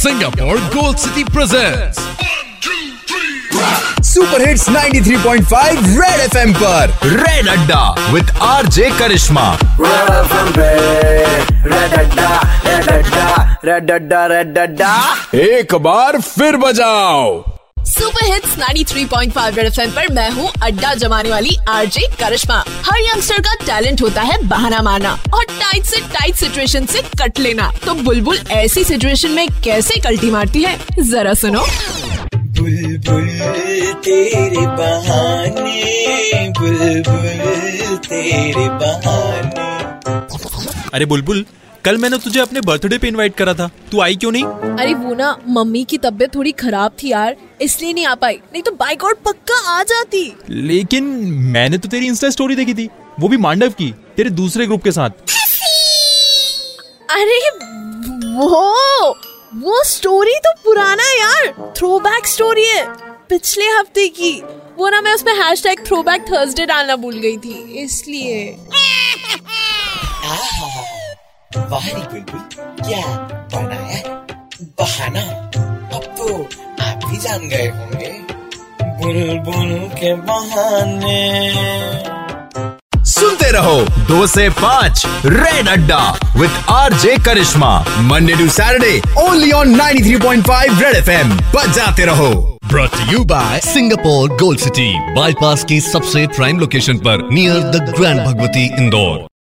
Singapore Gold City presents super hits 93.5 red FM पर। Red Adda with RJ Karishma एक बार फिर बजाओ। सुपर हिट्स 93.5 रेड एफएम पर मैं हूँ अड्डा जमाने वाली आरजे करिश्मा। हर यंगस्टर का टैलेंट होता है बहाना मारना और टाइट से टाइट सिचुएशन से कट लेना। तो बुलबुल ऐसी सिचुएशन में कैसे कल्टी मारती है? जरा सुनो। बुलबुल तेरे बहाने बुलबुल तेरे बहाने। अरे बुलबुल कल मैंने तुझे अपने बर्थडे पे इनवाइट करा था। तू आई क्यों नहीं? अरे वो ना मम्मी की तबीयत थोड़ी खराब थी यार इसलिए नहीं आ पाई। नहीं तो बाइक और पक्का आ जाती। लेकिन मैंने तो तेरी इंस्टा स्टोरी देखी थी। वो भी मांडव की तेरे दूसरे ग्रुप के साथ। अरे वो वो स्टोरी तो पुराना है यार। थ्रोबैक स्टोरी है पिछले हफ़्ते की। वो ना मैं उसमें hashtag throwback Thursday डालना भूल गई थी इसलिए। वाह रे बुलबुल क्या बनाया बहाना। अब तो आप भी जान गए होंगे। बुलबुल के बहाने। सुनते रहो दो से पाँच red Adda with R J Karishma Monday to Saturday only on 93.5 red FM बजाते रहो। To you by Singapore Gold City, bypass की सबसे प्राइम लोकेशन पर near the grand Bhagwati Indore